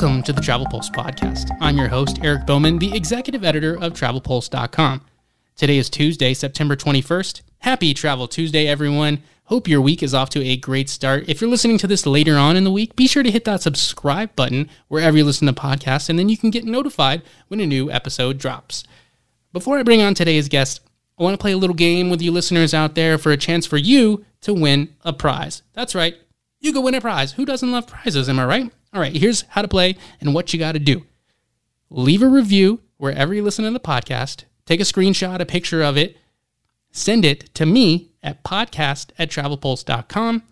Welcome to the Travel Pulse podcast. I'm your host, Eric Bowman, the executive editor of TravelPulse.com. Today is Tuesday, September 21st. Happy Travel Tuesday, everyone. Hope your week is off to a great start. If you're listening to this later on in the week, be sure to hit that subscribe button wherever you listen to podcasts, and then you can get notified when a new episode drops. Before I bring on today's guest, I want to play a little game with you listeners out there for a chance for you to win a prize. That's right, you can win a prize. Who doesn't love prizes? Am I right? All right, here's how to play and what you got to do. Leave a review wherever you listen to the podcast. Take a screenshot, a picture of it, send it to me at podcast at travelpulse.com.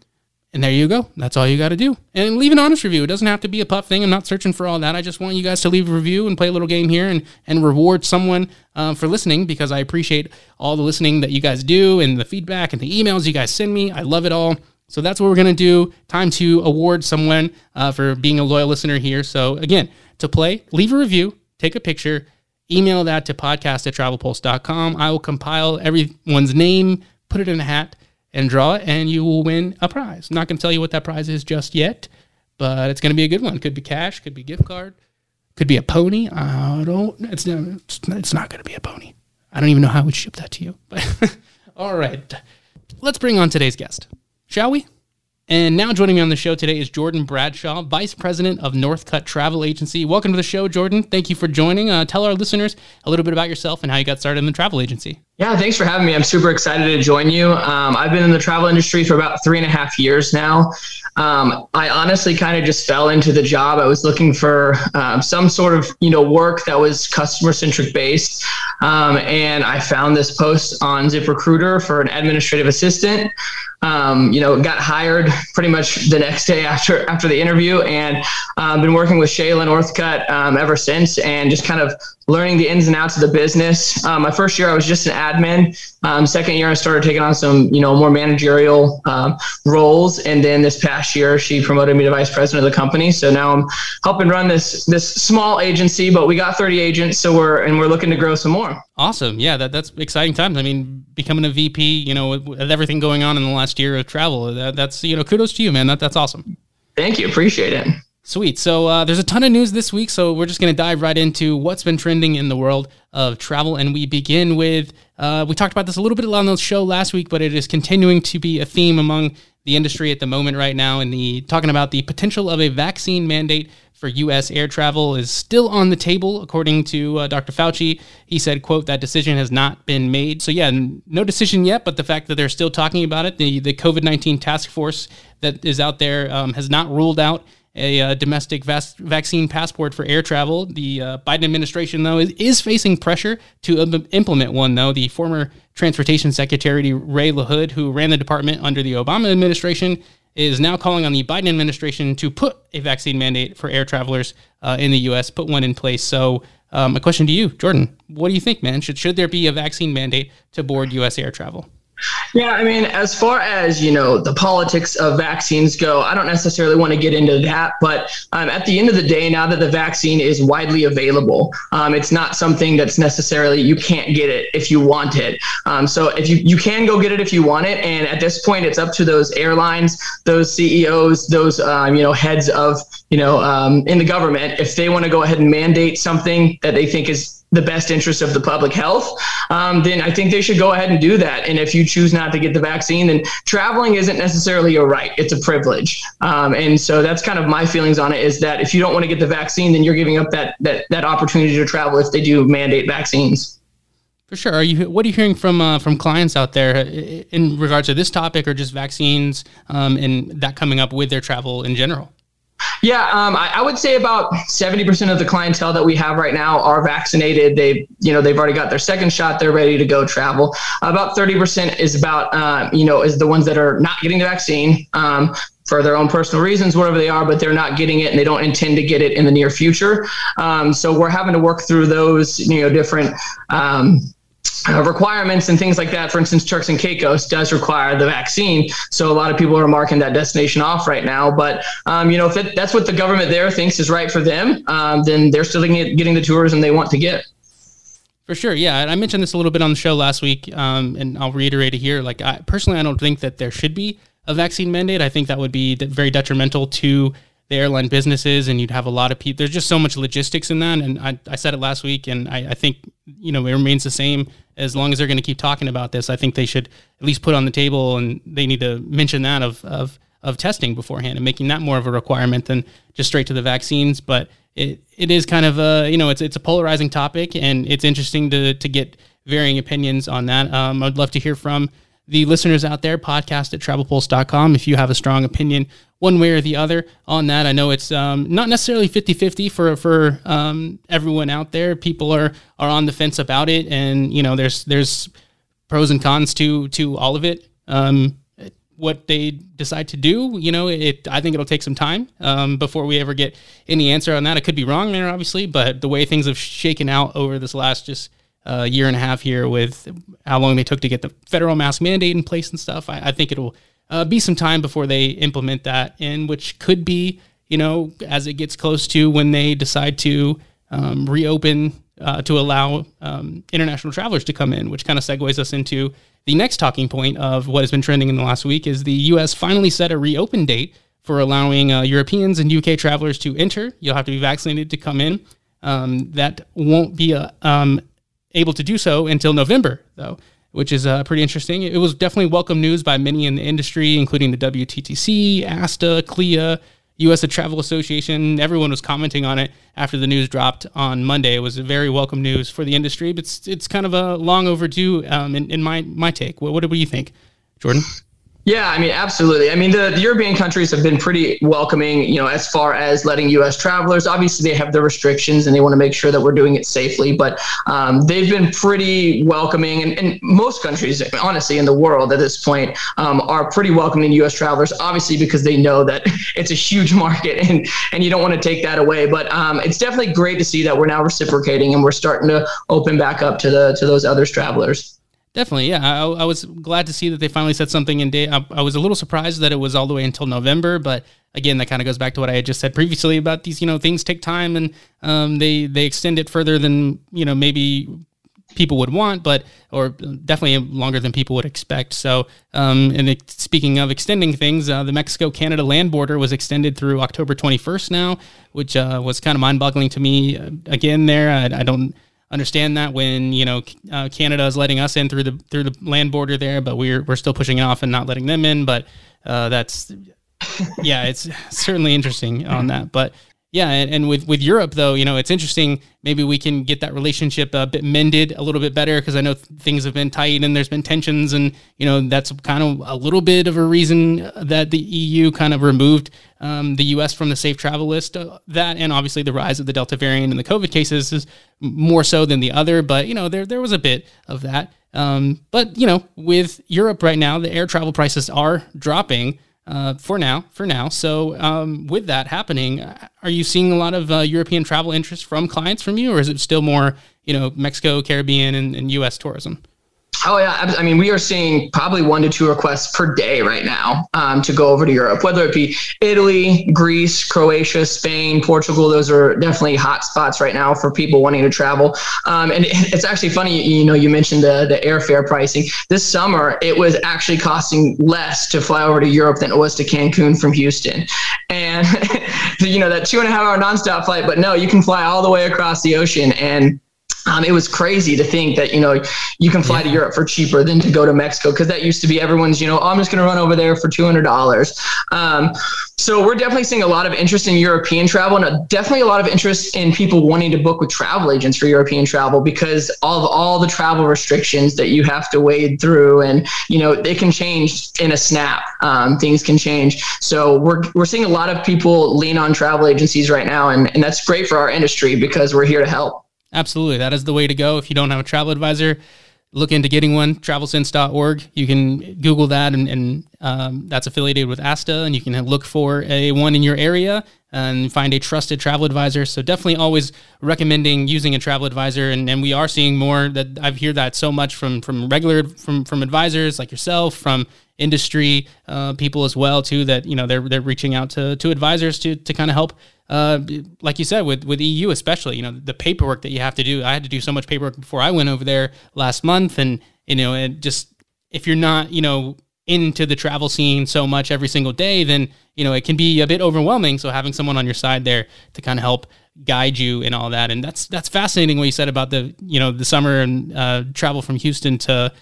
And there you go. That's all you got to do. And leave an honest review. It doesn't have to be a puff thing. I'm not searching for all that. I just want you guys to leave a review and play a little game here and, and reward someone uh, for listening because I appreciate all the listening that you guys do and the feedback and the emails you guys send me. I love it all. So that's what we're going to do. Time to award someone uh, for being a loyal listener here. So again, to play, leave a review, take a picture, email that to podcast at travelpulse.com. I will compile everyone's name, put it in a hat, and draw it, and you will win a prize. I'm not going to tell you what that prize is just yet, but it's going to be a good one. Could be cash, could be gift card, could be a pony. I don't. It's not. It's not going to be a pony. I don't even know how I would ship that to you. But all right, let's bring on today's guest shall we? And now joining me on the show today is Jordan Bradshaw, Vice President of Northcut Travel Agency. Welcome to the show, Jordan. Thank you for joining. Uh, tell our listeners a little bit about yourself and how you got started in the travel agency. Yeah, thanks for having me. I'm super excited to join you. Um, I've been in the travel industry for about three and a half years now. Um, I honestly kind of just fell into the job. I was looking for um, some sort of you know work that was customer centric based, um, and I found this post on ZipRecruiter for an administrative assistant um, you know, got hired pretty much the next day after after the interview, and uh, been working with Shayla Northcut um, ever since, and just kind of learning the ins and outs of the business. Um, my first year, I was just an admin. Um, second year, I started taking on some, you know, more managerial um, roles. And then this past year, she promoted me to vice president of the company. So now I'm helping run this this small agency, but we got 30 agents, so we're and we're looking to grow some more. Awesome, yeah, that, that's exciting times. I mean, becoming a VP, you know, with, with everything going on in the last year of travel, that, that's you know, kudos to you, man. That that's awesome. Thank you, appreciate it. Sweet. So uh, there's a ton of news this week, so we're just going to dive right into what's been trending in the world of travel. And we begin with uh, we talked about this a little bit on the show last week, but it is continuing to be a theme among the industry at the moment right now. And the talking about the potential of a vaccine mandate for U.S. air travel is still on the table, according to uh, Dr. Fauci. He said, "quote That decision has not been made." So yeah, no decision yet, but the fact that they're still talking about it, the the COVID nineteen task force that is out there um, has not ruled out a uh, domestic vas- vaccine passport for air travel. The uh, Biden administration, though, is, is facing pressure to um, implement one, though. The former Transportation Secretary Ray LaHood, who ran the department under the Obama administration, is now calling on the Biden administration to put a vaccine mandate for air travelers uh, in the U.S., put one in place. So, um, a question to you, Jordan. What do you think, man? Should, should there be a vaccine mandate to board U.S. air travel? Yeah, I mean, as far as you know, the politics of vaccines go, I don't necessarily want to get into that. But um, at the end of the day, now that the vaccine is widely available, um, it's not something that's necessarily you can't get it if you want it. Um, so if you you can go get it if you want it, and at this point, it's up to those airlines, those CEOs, those um, you know heads of you know um, in the government if they want to go ahead and mandate something that they think is the best interest of the public health, um, then I think they should go ahead and do that. And if you choose not to get the vaccine, then traveling isn't necessarily a right; it's a privilege. Um, and so that's kind of my feelings on it: is that if you don't want to get the vaccine, then you're giving up that that that opportunity to travel if they do mandate vaccines. For sure. Are you? What are you hearing from uh, from clients out there in regards to this topic, or just vaccines um, and that coming up with their travel in general? Yeah, um, I, I, would say about seventy percent of the clientele that we have right now are vaccinated. They, you know, they've already got their second shot. They're ready to go travel. About thirty percent is about, uh, you know, is the ones that are not getting the vaccine. Um, for their own personal reasons, whatever they are, but they're not getting it and they don't intend to get it in the near future. Um, so we're having to work through those, you know, different um, uh, requirements and things like that. For instance, Turks and Caicos does require the vaccine, so a lot of people are marking that destination off right now. But um, you know, if it, that's what the government there thinks is right for them, um, then they're still getting, the tourism they want to get. For sure, yeah. And I mentioned this a little bit on the show last week, um, and I'll reiterate it here. Like, I, personally, I don't think that there should be a vaccine mandate. I think that would be very detrimental to the airline businesses, and you'd have a lot of people. There's just so much logistics in that, and I, I said it last week, and I, I think you know it remains the same as long as they're going to keep talking about this. I think they should at least put on the table, and they need to mention that of of of testing beforehand and making that more of a requirement than just straight to the vaccines. But it, it is kind of a you know it's it's a polarizing topic, and it's interesting to to get varying opinions on that. Um, I'd love to hear from the listeners out there, podcast at travelpulse.com, if you have a strong opinion one way or the other on that. I know it's um, not necessarily 50 50 for, for um, everyone out there. People are, are on the fence about it, and, you know, there's, there's pros and cons to, to all of it. Um, what they decide to do, you know, it. I think it'll take some time um, before we ever get any answer on that. I could be wrong there, obviously, but the way things have shaken out over this last just uh, year and a half here with how long they took to get the federal mask mandate in place and stuff. I, I think it'll uh, be some time before they implement that, and which could be, you know, as it gets close to when they decide to um, reopen uh, to allow um, international travelers to come in, which kind of segues us into the next talking point of what has been trending in the last week is the U.S. finally set a reopen date for allowing uh, Europeans and UK travelers to enter. You'll have to be vaccinated to come in. Um, that won't be a, um, able to do so until November, though, which is uh, pretty interesting. It was definitely welcome news by many in the industry, including the WTTC, ASTA, CLIA, U.S. Travel Association. Everyone was commenting on it after the news dropped on Monday. It was very welcome news for the industry, but it's, it's kind of a long overdue um, in, in my, my take. What, what do you think, Jordan? Yeah, I mean, absolutely. I mean, the, the, European countries have been pretty welcoming, you know, as far as letting U.S. travelers. Obviously, they have their restrictions and they want to make sure that we're doing it safely, but um, they've been pretty welcoming. And, and, most countries, honestly, in the world at this point, um, are pretty welcoming U.S. travelers, obviously, because they know that it's a huge market and, and you don't want to take that away. But um, it's definitely great to see that we're now reciprocating and we're starting to open back up to the to those other travelers. Definitely, yeah. I, I, was glad to see that they finally said something in date. I, I, was a little surprised that it was all the way until November, but again, that kind of goes back to what I had just said previously about these. You know, things take time, and um, they they extend it further than you know maybe people would want, but or definitely longer than people would expect. So, um, and it, speaking of extending things, uh, the Mexico Canada land border was extended through October 21st now, which uh, was kind of mind boggling to me. Uh, again, there I, I don't understand that when you know uh, Canada is letting us in through the through the land border there, but we're we're still pushing it off and not letting them in. But uh, that's yeah, it's certainly interesting on that. But yeah, and, and, with with Europe though, you know, it's interesting. Maybe we can get that relationship a bit mended a little bit better because I know th- things have been tight and there's been tensions, and you know that's kind of a little bit of a reason that the EU kind of removed um, the U.S. from the safe travel list. Uh, that and obviously the rise of the Delta variant and the COVID cases is more so than the other, but you know there there was a bit of that. Um, but you know, with Europe right now, the air travel prices are dropping uh, for now. For now. So, um, with that happening, are you seeing a lot of uh, European travel interest from clients from you, or is it still more, you know, Mexico, Caribbean, and, and U.S. tourism? Oh yeah, I mean we are seeing probably one to two requests per day right now um, to go over to Europe, whether it be Italy, Greece, Croatia, Spain, Portugal. Those are definitely hot spots right now for people wanting to travel. Um, and it's actually funny, you know, you mentioned the the airfare pricing. This summer, it was actually costing less to fly over to Europe than it was to Cancun from Houston, and you know that two and a half hour nonstop flight. But no, you can fly all the way across the ocean and um, it was crazy to think that you know you can fly yeah. to Europe for cheaper than to go to Mexico because that used to be everyone's you know oh, I'm just going to run over there for two hundred dollars. Um, so we're definitely seeing a lot of interest in European travel and definitely a lot of interest in people wanting to book with travel agents for European travel because of all the travel restrictions that you have to wade through and you know they can change in a snap. Um, things can change. So we're we're seeing a lot of people lean on travel agencies right now and and that's great for our industry because we're here to help. Absolutely. That is the way to go. If you don't have a travel advisor, look into getting one, travelsense.org. You can Google that, and, and um, that's affiliated with ASTA, and you can look for a one in your area and find a trusted travel advisor. So definitely always recommending using a travel advisor. And, and we are seeing more that I've heard that so much from from regular from from advisors like yourself, from industry uh, people as well too. That you know they're they're reaching out to to advisors to to kind of help. Uh, like you said, with with EU especially, you know the paperwork that you have to do. I had to do so much paperwork before I went over there last month, and you know, it just if you're not, you know, into the travel scene so much every single day, then you know it can be a bit overwhelming. So having someone on your side there to kind of help guide you and all that, and that's that's fascinating what you said about the you know the summer and uh, travel from Houston to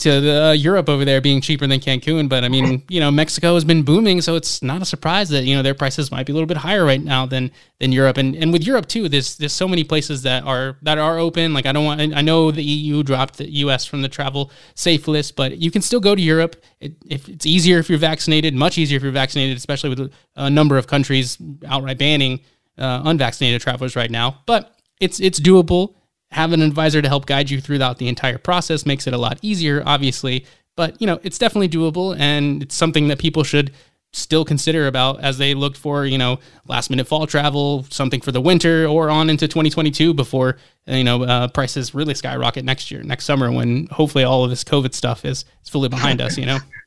to the, uh, Europe over there being cheaper than Cancun. But I mean, you know, Mexico has been booming, so it's not a surprise that you know their prices might be a little bit higher right now than than Europe. And and with Europe too, there's there's so many places that are that are open. Like I don't want, I know the EU dropped the US from the travel safe list, but you can still go to Europe. It, if it's easier if you're vaccinated, much easier if you're vaccinated, especially with a number of countries outright banning uh, unvaccinated travelers right now. But it's it's doable have an advisor to help guide you throughout the entire process makes it a lot easier, obviously. But you know, it's definitely doable, and it's something that people should still consider about as they look for you know last minute fall travel, something for the winter, or on into 2022 before you know uh, prices really skyrocket next year, next summer, when hopefully all of this COVID stuff is, is fully behind us. You know.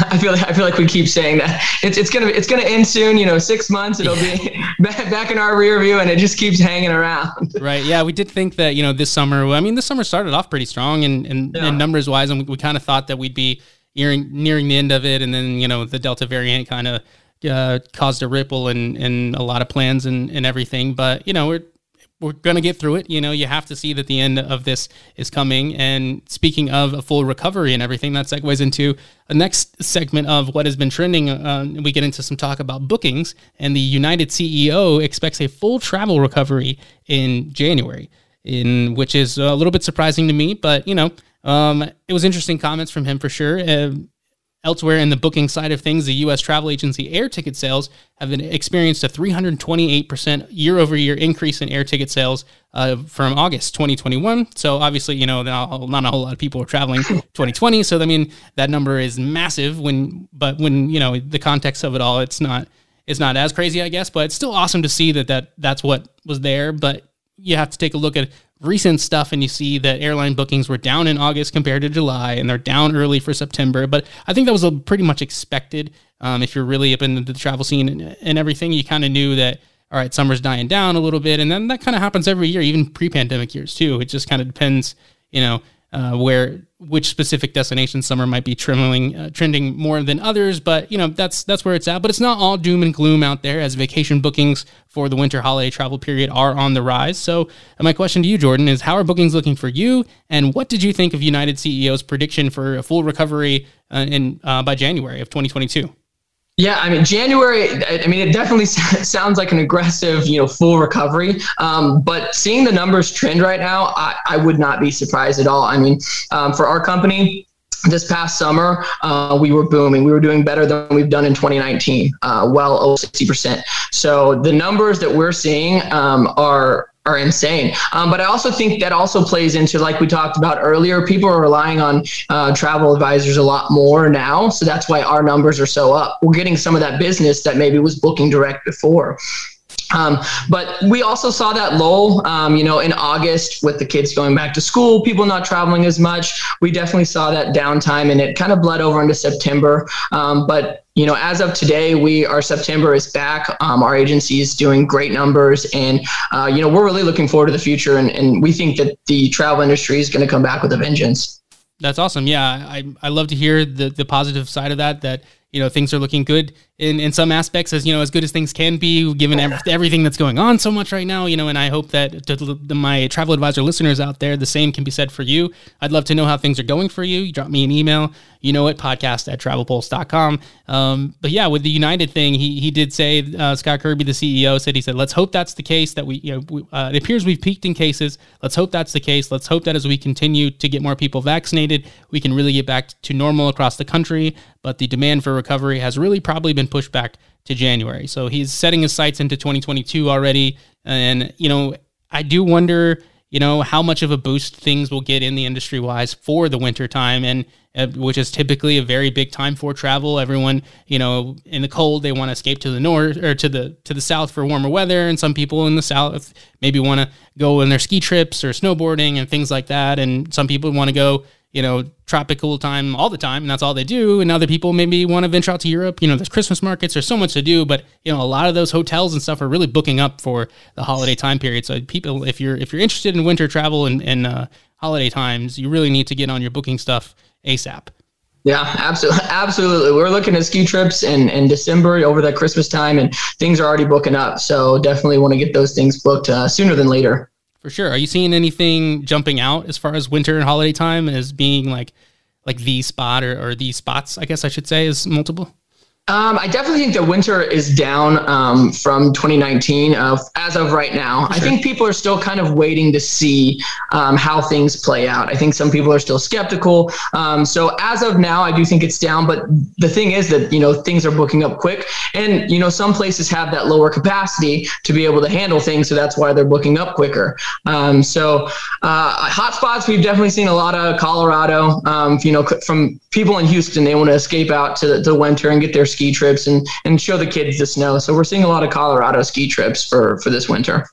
I feel like, I feel like we keep saying that it's it's gonna it's gonna end soon. You know, six months it'll be back, back in our rear view, and it just keeps hanging around. Right. Yeah, we did think that you know this summer. I mean, this summer started off pretty strong and and, yeah. and numbers wise, and we, we kind of thought that we'd be nearing nearing the end of it, and then you know the Delta variant kind of uh, caused a ripple in in a lot of plans and and everything. But you know we're we're going to get through it. You know, you have to see that the end of this is coming. And speaking of a full recovery and everything, that segues into a next segment of what has been trending. Uh, we get into some talk about bookings, and the United CEO expects a full travel recovery in January, in which is a little bit surprising to me, but you know, um, it was interesting comments from him for sure. Uh, Elsewhere in the booking side of things, the U.S. travel agency air ticket sales have been experienced a 328% year-over-year increase in air ticket sales uh, from August 2021. So obviously, you know, not, not a whole lot of people are traveling 2020. So I mean, that number is massive. When, but when you know the context of it all, it's not it's not as crazy, I guess. But it's still awesome to see that that that's what was there. But you have to take a look at recent stuff and you see that airline bookings were down in August compared to July and they're down early for September. But I think that was pretty much expected. Um, if you're really up into the travel scene and, and everything, you kind of knew that, all right, summer's dying down a little bit. And then that kind of happens every year, even pre pandemic years too. It just kind of depends, you know, uh, where which specific destination summer might be trending uh, trending more than others, but you know that's that's where it's at. But it's not all doom and gloom out there, as vacation bookings for the winter holiday travel period are on the rise. So my question to you, Jordan, is how are bookings looking for you, and what did you think of United CEO's prediction for a full recovery uh, in uh, by January of 2022? Yeah, I mean January. I mean, it definitely sounds like an aggressive, you know, full recovery. Um, but seeing the numbers trend right now, I, I would not be surprised at all. I mean, um, for our company, this past summer, uh, we were booming. We were doing better than we've done in 2019, uh, well over 60%. So the numbers that we're seeing um, are are insane. Um, but I also think that also plays into, like we talked about earlier, people are relying on uh, travel advisors a lot more now. So that's why our numbers are so up. We're getting some of that business that maybe was booking direct before. Um, but we also saw that lull, um, you know, in August with the kids going back to school, people not traveling as much. We definitely saw that downtime, and it kind of bled over into September. Um, but you know, as of today, we our September is back. Um, our agency is doing great numbers, and uh, you know, we're really looking forward to the future, and, and we think that the travel industry is going to come back with a vengeance. That's awesome. Yeah, I I love to hear the the positive side of that. That you know things are looking good in, in some aspects as you know as good as things can be given everything that's going on so much right now you know and i hope that to, my travel advisor listeners out there the same can be said for you. I'd love to know how things are going for you. You drop me an email you know it podcast at travelpulse.com um, but yeah with the united thing he, he did say uh, scott kirby the ceo said he said let's hope that's the case that we you know we, uh, it appears we've peaked in cases. Let's hope that's the case. Let's hope that as we continue to get more people vaccinated we can really get back to normal across the country but the demand for recovery has really probably been pushed back to January. So he's setting his sights into 2022 already. And, you know, I do wonder, you know, how much of a boost things will get in the industry wise for the winter time and uh, which is typically a very big time for travel. Everyone, you know, in the cold, they want to escape to the north or to the to the south for warmer weather, and some people in the south maybe want to go on their ski trips or snowboarding and things like that. And some people want to go you know, tropical time all the time, and that's all they do. And other people maybe want to venture out to Europe. You know, there's Christmas markets, there's so much to do, but you know, a lot of those hotels and stuff are really booking up for the holiday time period. So people, if you're if you're interested in winter travel and, and uh, holiday times, you really need to get on your booking stuff ASAP. Yeah, absolutely, absolutely. We're looking at ski trips in in December over that Christmas time, and things are already booking up. So definitely want to get those things booked uh, sooner than later. For sure. Are you seeing anything jumping out as far as winter and holiday time as being like like the spot or, or the spots? I guess I should say is multiple. Um, I definitely think that winter is down um, from 2019 uh, as of right now. Sure. I think people are still kind of waiting to see um, how things play out. I think some people are still skeptical. Um, so as of now, I do think it's down. But the thing is that you know things are booking up quick, and you know some places have that lower capacity to be able to handle things, so that's why they're booking up quicker. Um, so uh, hotspots, we've definitely seen a lot of Colorado. Um, you know, from people in Houston, they want to escape out to the winter and get their ski trips and and show the kids the snow. So we're seeing a lot of Colorado ski trips for for this winter.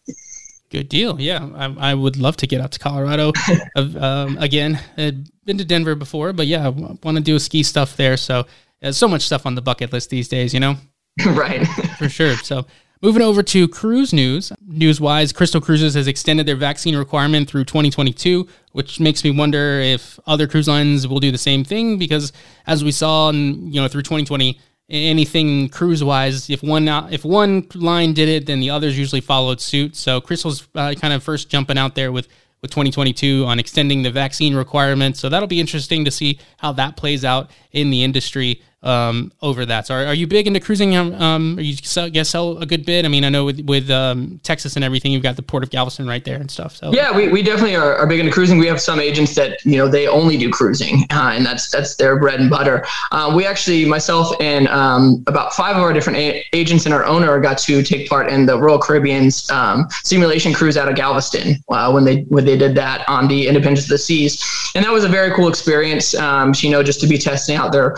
Good deal. Yeah, I, I would love to get out to Colorado um, again. I'd been to Denver before, but yeah, I want to do ski stuff there. So there's so much stuff on the bucket list these days, you know. right. for sure. So Moving over to cruise news. News wise, Crystal Cruises has extended their vaccine requirement through 2022, which makes me wonder if other cruise lines will do the same thing because as we saw in, you know, through 2020, anything cruise wise, if one if one line did it, then the others usually followed suit. So Crystal's uh, kind of first jumping out there with with 2022 on extending the vaccine requirement. So that'll be interesting to see how that plays out in the industry um, over that. So are, are, you big into cruising? Um, um, are you sell, guess sell a good bit? I mean, I know with with um, Texas and everything, you've got the port of Galveston right there and stuff. So yeah, we, we definitely are, are big into cruising. We have some agents that you know they only do cruising, uh, and that's that's their bread and butter. Uh, we actually, myself and um, about five of our different a- agents and our owner got to take part in the Royal Caribbean's um, simulation cruise out of Galveston uh, when they when they did that on the Independence of the Seas, and that was a very cool experience. you know, just to be testing out their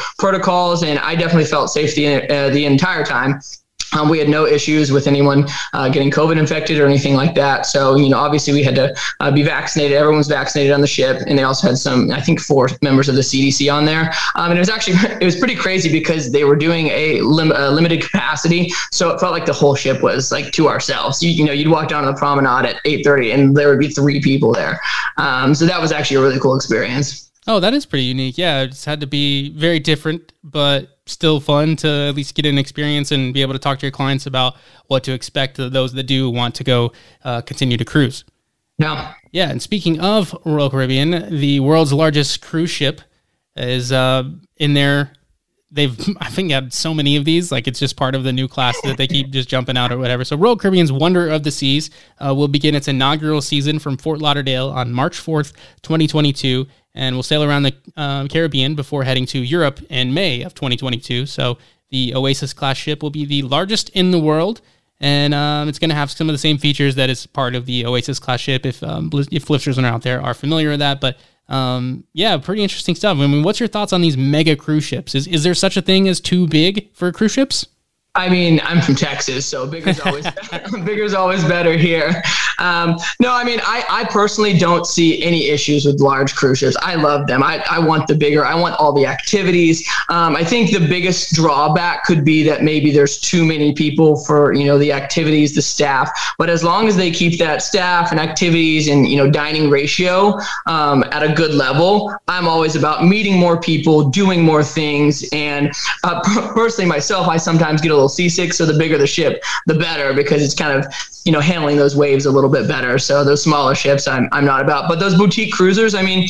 protocols and I definitely felt safety uh, the entire time. Um, we had no issues with anyone uh, getting COVID infected or anything like that. So, you know, obviously we had to uh, be vaccinated. Everyone was vaccinated on the ship, and they also had some, I think, four members of the CDC on there. Um, and it was actually it was pretty crazy because they were doing a, lim- a, limited capacity, so it felt like the whole ship was like to ourselves. You, you know, you'd walk down to the promenade at 8:30, and there would be three people there. Um, so that was actually a really cool experience. Oh, that is pretty unique. Yeah, it's had to be very different, but still fun to at least get an experience and be able to talk to your clients about what to expect to those that do want to go uh, continue to cruise. Yeah. Yeah. And speaking of Royal Caribbean, the world's largest cruise ship is uh, in there. They've, I think, had so many of these. Like it's just part of the new class that they keep just jumping out or whatever. So, Royal Caribbean's Wonder of the Seas uh, will begin its inaugural season from Fort Lauderdale on March 4th, 2022 and we'll sail around the uh, Caribbean before heading to Europe in May of 2022. So the Oasis class ship will be the largest in the world, and um, it's going to have some of the same features that is part of the Oasis class ship. If um, if listeners are out there are familiar with that, but um, yeah, pretty interesting stuff. I mean, what's your thoughts on these mega cruise ships? Is is there such a thing as too big for cruise ships? I mean, I'm from Texas, so bigger's always bigger's always better here. Um, no, I mean, I, I personally don't see any issues with large cruise ships. I love them. I, I want the bigger. I want all the activities. Um, I think the biggest drawback could be that maybe there's too many people for you know the activities, the staff. But as long as they keep that staff and activities and you know dining ratio um, at a good level, I'm always about meeting more people, doing more things. And uh, personally, myself, I sometimes get a little seasick. So the bigger the ship, the better because it's kind of you know handling those waves a little bit better. So those smaller ships, I'm I'm not about. But those boutique cruisers, I mean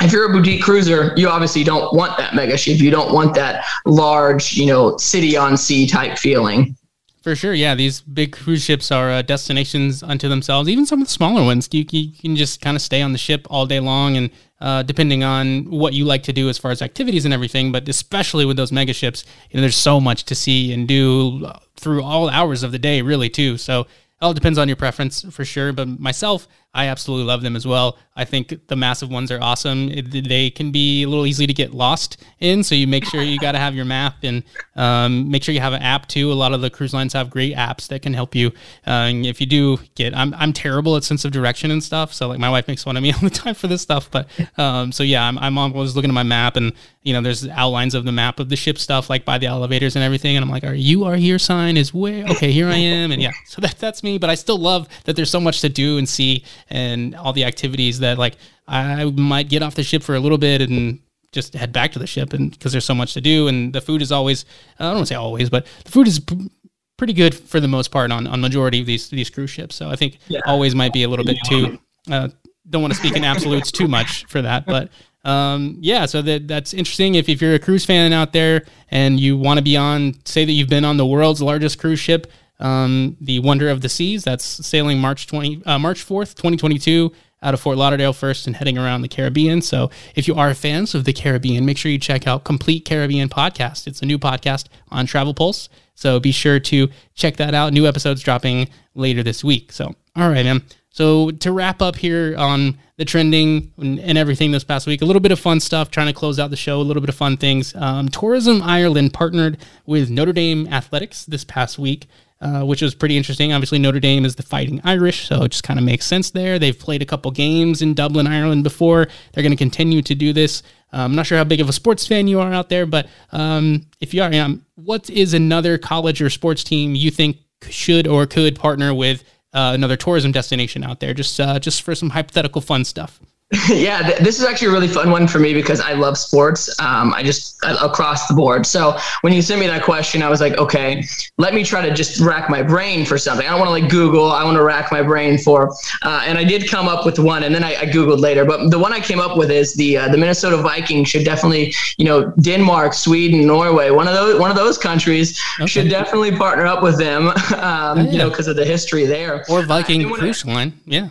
if you're a boutique cruiser, you obviously don't want that mega ship. You don't want that large, you know, city on sea type feeling. For sure, yeah. These big cruise ships are uh, destinations unto themselves. Even some of the smaller ones, you, you can just kind of stay on the ship all day long, and uh, depending on what you like to do as far as activities and everything. But especially with those mega ships, you know, there's so much to see and do through all hours of the day, really, too. So all depends on your preference for sure. But myself, I absolutely love them as well. I think the massive ones are awesome. They can be a little easy to get lost in, so you make sure you got to have your map and um, make sure you have an app too. A lot of the cruise lines have great apps that can help you. Uh, if you do get, I'm I'm terrible at sense of direction and stuff, so like my wife makes fun of me all the time for this stuff. But um, so yeah, I'm I'm always looking at my map and you know there's outlines of the map of the ship stuff like by the elevators and everything, and I'm like, are you are here sign is where? Okay, here I am, and yeah, so that that's me. But I still love that there's so much to do and see and all the activities that like I might get off the ship for a little bit and just head back to the ship and because there's so much to do and the food is always I don't want to say always, but the food is p- pretty good for the most part on on majority of these these cruise ships. So I think yeah. always might be a little bit too. Uh, don't want to speak in absolutes too much for that, but um, yeah, so that that's interesting. If, if you're a cruise fan out there and you want to be on, say that you've been on the world's largest cruise ship, um, the Wonder of the Seas, that's sailing March twenty uh, March fourth, twenty twenty two, out of Fort Lauderdale first and heading around the Caribbean. So if you are fans of the Caribbean, make sure you check out Complete Caribbean Podcast. It's a new podcast on Travel Pulse. So be sure to check that out. New episodes dropping later this week. So all right, man. So to wrap up here on the trending and, everything this past week, a little bit of fun stuff, trying to close out the show, a little bit of fun things. Um, Tourism Ireland partnered with Notre Dame Athletics this past week, uh, which was pretty interesting. Obviously, Notre Dame is the Fighting Irish, so it just kind of makes sense there. They've played a couple games in Dublin, Ireland before. They're going to continue to do this. Uh, I'm not sure how big of a sports fan you are out there, but um, if you are, um, what is another college or sports team you think should or could partner with uh, another tourism destination out there, just uh, just for some hypothetical fun stuff. yeah, th- this is actually a really fun one for me because I love sports. Um, I just across the board. So when you sent me that question, I was like, okay, let me try to just rack my brain for something. I don't want to like Google. I want to rack my brain for, uh, and I did come up with one, and then I, I, Googled later. But the one I came up with is the uh, the Minnesota Vikings should definitely, you know, Denmark, Sweden, Norway, one of those one of those countries okay. should definitely partner up with them. Um, yeah. You know, because of the history there. Or Viking cruise line, yeah.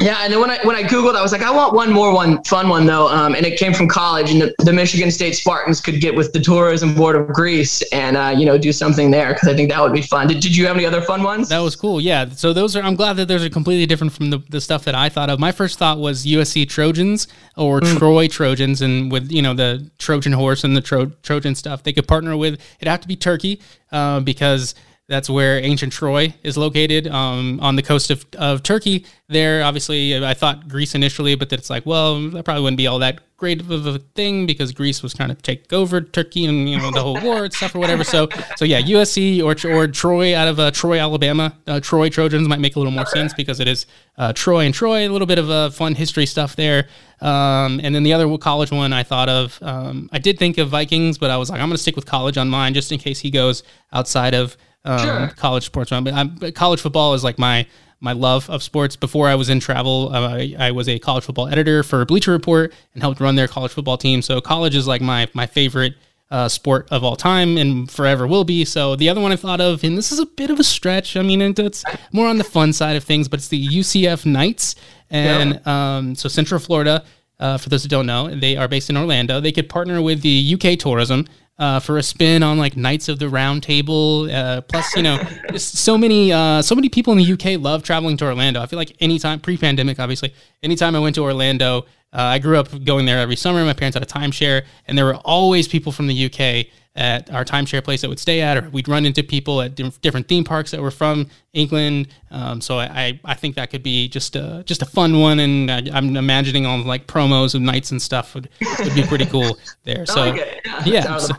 Yeah, and then when I when I googled, I was like, I want one more one fun one though, um, and it came from college, and the, the, Michigan State Spartans could get with the Tourism Board of Greece and uh, you know do something there because I think that would be fun. Did, did you have any other fun ones? That was cool. Yeah, so those are. I'm glad that those are completely different from the, the stuff that I thought of. My first thought was USC Trojans or mm. Troy Trojans, and with you know the Trojan horse and the Tro- Trojan stuff, they could partner with. It'd have to be Turkey uh, because that's where ancient Troy is located um, on the coast of, of Turkey. There, obviously, I thought Greece initially, but it's like, well, that probably wouldn't be all that great of a thing because Greece was trying to take over Turkey and you know the whole war and stuff or whatever. So, so yeah, USC or or Troy out of uh, Troy, Alabama. Uh, Troy Trojans might make a little more sense because it is uh, Troy and Troy. A little bit of a fun history stuff there. Um, and then the other college one I thought of, um, I did think of Vikings, but I was like, I'm going to stick with college on mine just in case he goes outside of um, sure. college sports But I'm, college football is like my my love of sports. Before I was in travel, uh, I, I, was a college football editor for Bleacher Report and helped run their college football team. So college is like my my favorite uh, sport of all time and forever will be. So the other one I thought of, and this is a bit of a stretch. I mean, it's more on the fun side of things, but it's the UCF Knights, and yeah. um, so Central Florida. Uh, for those who don't know, they are based in Orlando. They could partner with the UK Tourism uh, for a spin on like Knights of the Round Table. Uh, plus, you know, so many uh, so many people in the UK love traveling to Orlando. I feel like anytime pre-pandemic, obviously, anytime I went to Orlando, uh, I grew up going there every summer. My parents had a timeshare, and there were always people from the UK at our timeshare place that would stay at, or we'd run into people at different theme parks that were from England. Um, so I, I think that could be just a, just a fun one, and I, am imagining all like promos of knights and stuff would, would be pretty cool there. So like yeah, yeah, so,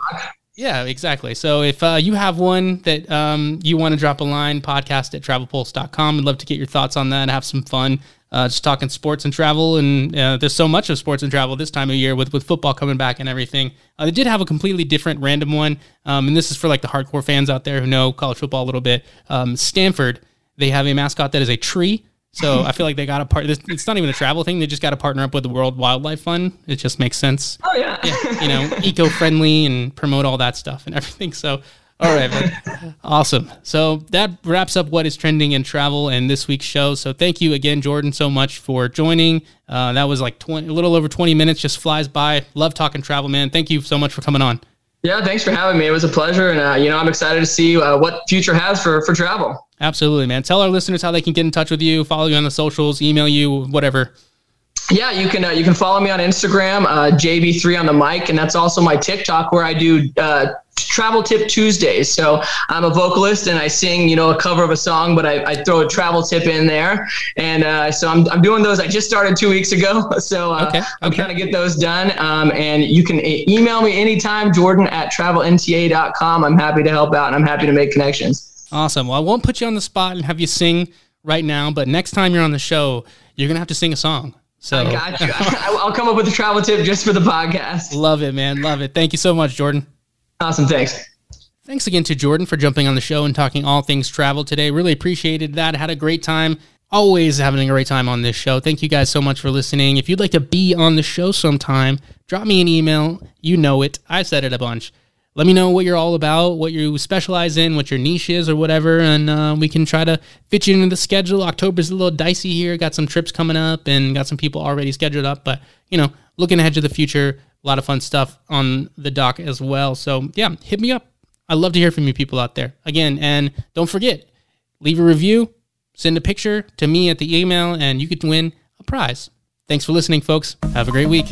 yeah, exactly. So if uh, you have one that um, you want to drop a line, podcast at travelpulse.com. I'd love to get your thoughts on that, and have some fun uh, just talking sports and travel. And uh, there's so much of sports and travel this time of year with, with football coming back and everything. Uh, they did have a completely different random one. Um, and this is for like the hardcore fans out there who know college football a little bit. Um, Stanford, they have a mascot that is a tree. So I feel like they got a part. It's not even a travel thing. They just got to partner up with the World Wildlife Fund. It just makes sense. Oh yeah, yeah you know, eco-friendly and promote all that stuff and everything. So all right, man. awesome. So that wraps up what is trending in travel and this week's show. So thank you again, Jordan, so much for joining. Uh, that was like 20, a little over 20 minutes, just flies by. Love talking travel, man. Thank you so much for coming on. Yeah, thanks for having me. It was a pleasure, and uh, you know I'm excited to see uh, what future has for for travel. Absolutely, man. Tell our listeners how they can get in touch with you, follow you on the socials, email you, whatever. Yeah, you can uh, you can follow me on Instagram, uh, JB3 on the mic, and that's also my TikTok where I do uh, travel tip Tuesdays. So I'm a vocalist and I sing, you know, a cover of a song, but I, I throw a travel tip in there. And uh, so I'm, I'm doing those. I just started two weeks ago. So uh, okay, okay. I'm trying to get those done. Um, and you can email me anytime, Jordan at travelnta.com. I'm happy to help out and I'm happy to make connections. Awesome. Well, I won't put you on the spot and have you sing right now, but next time you're on the show, you're going to have to sing a song So I got you. I'll come up with a travel tip just for the podcast. Love it, man. Love it. Thank you so much, Jordan. Awesome. Thanks. Thanks again to Jordan for jumping on the show and talking all things travel today. Really appreciated that. Had a great time. Always having a great time on this show. Thank you guys so much for listening. If you'd like to be on the show sometime, drop me an email. You know it. I said it a bunch. Let me know what you're all about, what you specialize in, what your niche is, or whatever, and uh, we can try to fit you into the schedule. October's a little dicey here. Got some trips coming up and got some people already scheduled up, but you know, looking ahead to the future, a lot of fun stuff on the dock as well. So yeah, hit me up. I love to hear from you people out there. Again, and don't forget, leave a review, send a picture to me at the email, and you could win a prize. Thanks for listening, folks. Have a great week.